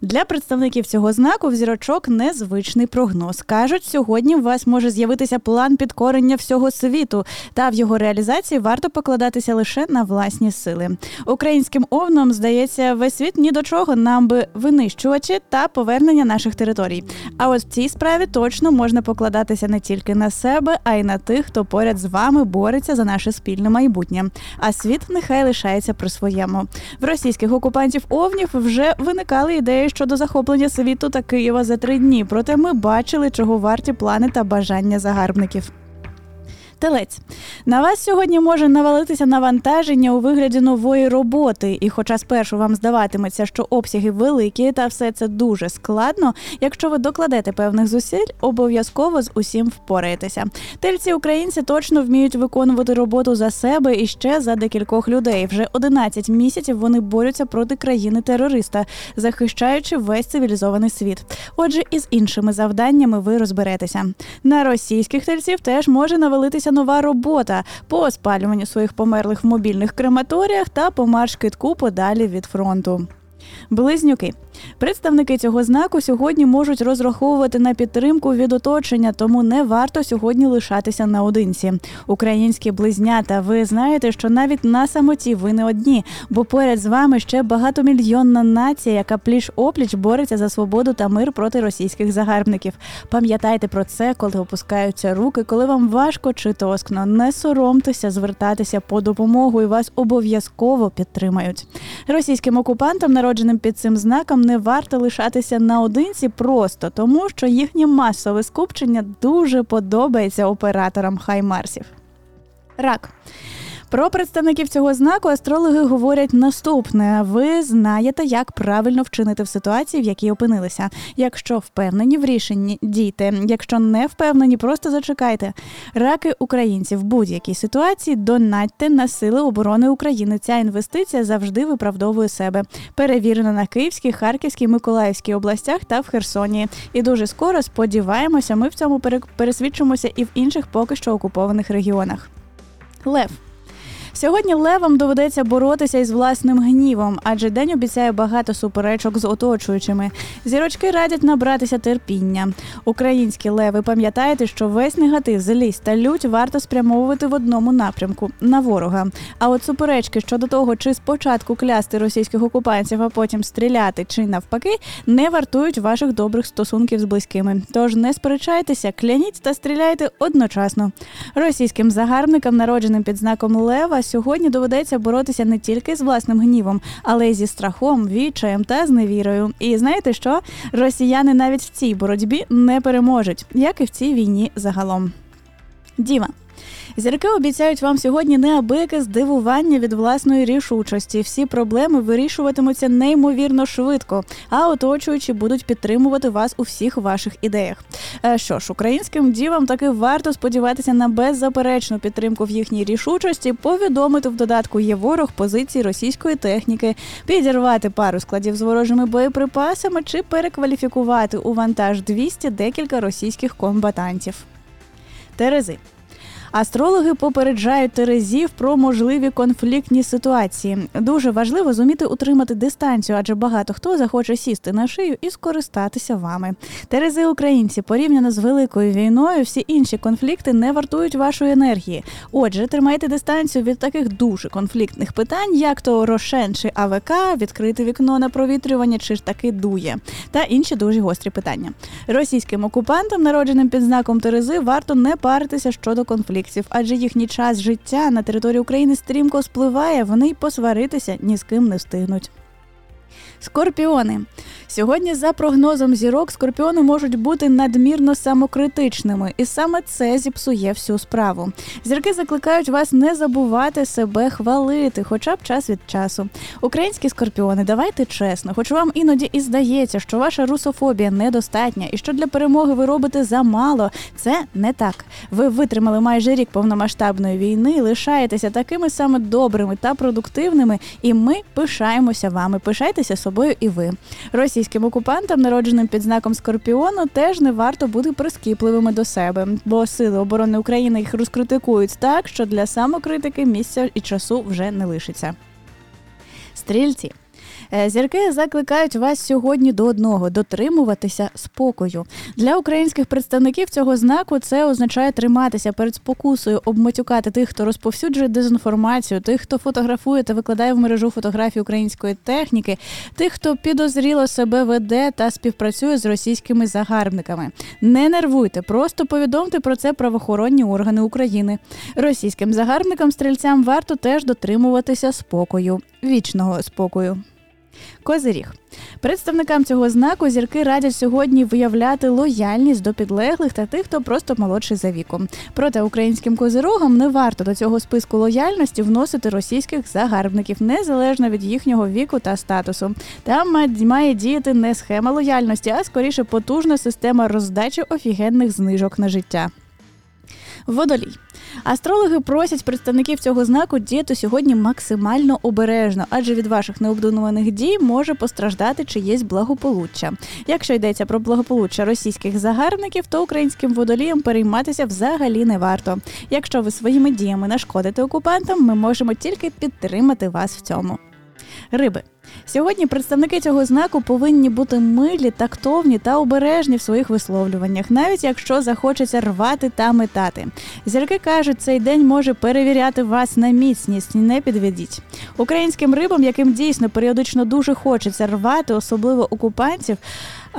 для представників цього знаку в зірочок незвичний прогноз. кажуть, сьогодні у вас може з'явитися план підкорення всього світу, та в його реалізації варто покладатися лише на власні сили. Українським овном здається, весь світ ні до чого нам би винищувачі та повернення наших територій. А от в цій справі точно можна покладатися не тільки на себе, а й на тих, хто поряд з вами бореться за наше спільне майбутнє. А світ нехай лишається при своєму. В російських окупантів овнів вже виникали ідеї щодо захоплення світу та Києва за три дні. Проте ми бачили, чого варті плани та бажання загарбників. Телець на вас сьогодні може навалитися навантаження у вигляді нової роботи, і, хоча спершу вам здаватиметься, що обсяги великі, та все це дуже складно. Якщо ви докладете певних зусиль, обов'язково з усім впораєтеся. Тельці українці точно вміють виконувати роботу за себе і ще за декількох людей. Вже 11 місяців вони борються проти країни-терориста, захищаючи весь цивілізований світ. Отже, із іншими завданнями ви розберетеся. На російських тельців теж може навалитися почалася нова робота по спалюванню своїх померлих в мобільних крематоріях та по марш китку подалі від фронту. Близнюки Представники цього знаку сьогодні можуть розраховувати на підтримку від оточення, тому не варто сьогодні лишатися наодинці. Українські близнята, ви знаєте, що навіть на самоті ви не одні, бо поряд з вами ще багатомільйонна нація, яка пліч опліч бореться за свободу та мир проти російських загарбників. Пам'ятайте про це, коли опускаються руки, коли вам важко чи тоскно. Не соромтеся звертатися по допомогу, і вас обов'язково підтримають. Російським окупантам, народженим під цим знаком, не варто лишатися наодинці просто тому, що їхнє масове скупчення дуже подобається операторам хаймарсів. Рак про представників цього знаку астрологи говорять наступне: ви знаєте, як правильно вчинити в ситуації, в якій опинилися. Якщо впевнені в рішенні, дійте. Якщо не впевнені, просто зачекайте. Раки українці в будь-якій ситуації донатьте на сили оборони України. Ця інвестиція завжди виправдовує себе. Перевірена на Київській, Харківській, Миколаївській областях та в Херсоні. І дуже скоро сподіваємося, ми в цьому пересвідчимося і в інших поки що окупованих регіонах. Лев Сьогодні левам доведеться боротися із власним гнівом, адже день обіцяє багато суперечок з оточуючими. Зірочки радять набратися терпіння. Українські леви, пам'ятаєте, що весь негатив, злість та лють варто спрямовувати в одному напрямку на ворога. А от суперечки щодо того, чи спочатку клясти російських окупантів, а потім стріляти, чи навпаки, не вартують ваших добрих стосунків з близькими. Тож не сперечайтеся, кляніть та стріляйте одночасно. Російським загарбникам, народженим під знаком Лева сьогодні доведеться боротися не тільки з власним гнівом, але й зі страхом, відчаєм та зневірою. І знаєте що? Росіяни навіть в цій боротьбі не переможуть, як і в цій війні загалом. Діва. Зірки обіцяють вам сьогодні неабияке здивування від власної рішучості. Всі проблеми вирішуватимуться неймовірно швидко, а оточуючі будуть підтримувати вас у всіх ваших ідеях. Е, що ж, українським дівам таки варто сподіватися на беззаперечну підтримку в їхній рішучості, повідомити в додатку є ворог позиції російської техніки, підірвати пару складів з ворожими боєприпасами чи перекваліфікувати у вантаж 200 декілька російських комбатантів. Терези Астрологи попереджають терезів про можливі конфліктні ситуації. Дуже важливо зуміти утримати дистанцію, адже багато хто захоче сісти на шию і скористатися вами. Терези українці порівняно з великою війною, всі інші конфлікти не вартують вашої енергії. Отже, тримайте дистанцію від таких дуже конфліктних питань, як то Рошен чи АВК, відкрити вікно на провітрювання, чи ж таки дує, та інші дуже гострі питання. Російським окупантам, народженим під знаком Терези, варто не паритися щодо конфлікту конфліктів, адже їхній час життя на території України стрімко спливає, вони й посваритися ні з ким не встигнуть. Скорпіони сьогодні, за прогнозом зірок, скорпіони можуть бути надмірно самокритичними, і саме це зіпсує всю справу. Зірки закликають вас не забувати себе хвалити, хоча б час від часу. Українські скорпіони, давайте чесно, хоч вам іноді і здається, що ваша русофобія недостатня і що для перемоги ви робите замало. Це не так. Ви витримали майже рік повномасштабної війни, лишаєтеся такими саме добрими та продуктивними, і ми пишаємося вами. Пишайтеся пишатися собою і ви. Російським окупантам, народженим під знаком Скорпіону, теж не варто бути прискіпливими до себе, бо сили оборони України їх розкритикують так, що для самокритики місця і часу вже не лишиться. Стрільці. Е, Зірки закликають вас сьогодні до одного дотримуватися спокою. Для українських представників цього знаку це означає триматися перед спокусою, обматюкати тих, хто розповсюджує дезінформацію, тих, хто фотографує та викладає в мережу фотографії української техніки, тих, хто підозріло себе веде та співпрацює з російськими загарбниками. Не нервуйте, просто повідомте про це правоохоронні органи України. Російським загарбникам стрільцям варто теж дотримуватися спокою, вічного спокою. Козиріг. Представникам цього знаку зірки радять сьогодні виявляти лояльність до підлеглих та тих, хто просто молодший за віком. Проте українським козирогам не варто до цього списку лояльності вносити російських загарбників незалежно від їхнього віку та статусу. Там має діяти не схема лояльності, а скоріше потужна система роздачі офігенних знижок на життя. Водолій. Астрологи просять представників цього знаку діяти сьогодні максимально обережно, адже від ваших необдумуваних дій може постраждати чиєсь благополуччя. Якщо йдеться про благополуччя російських загарбників, то українським водоліям перейматися взагалі не варто. Якщо ви своїми діями нашкодите окупантам, ми можемо тільки підтримати вас в цьому. Риби. Сьогодні представники цього знаку повинні бути милі, тактовні та обережні в своїх висловлюваннях, навіть якщо захочеться рвати та метати. Зірки кажуть, цей день може перевіряти вас на міцність. Не підведіть. Українським рибам, яким дійсно періодично дуже хочеться рвати, особливо окупантів.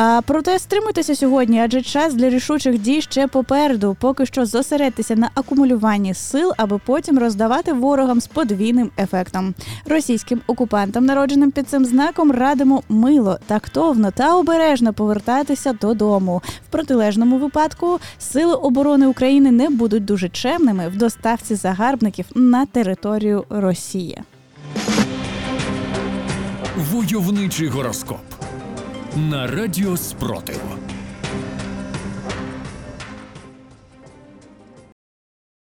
А, проте стримуйтеся сьогодні, адже час для рішучих дій ще попереду. Поки що зосередьтеся на акумулюванні сил, аби потім роздавати ворогам з подвійним ефектом. Російським окупантам, народженим під цим знаком, радимо мило, тактовно та обережно повертатися додому. В протилежному випадку сили оборони України не будуть дуже чемними в доставці загарбників на територію Росії. Войовничий гороскоп. На радіо Спротив.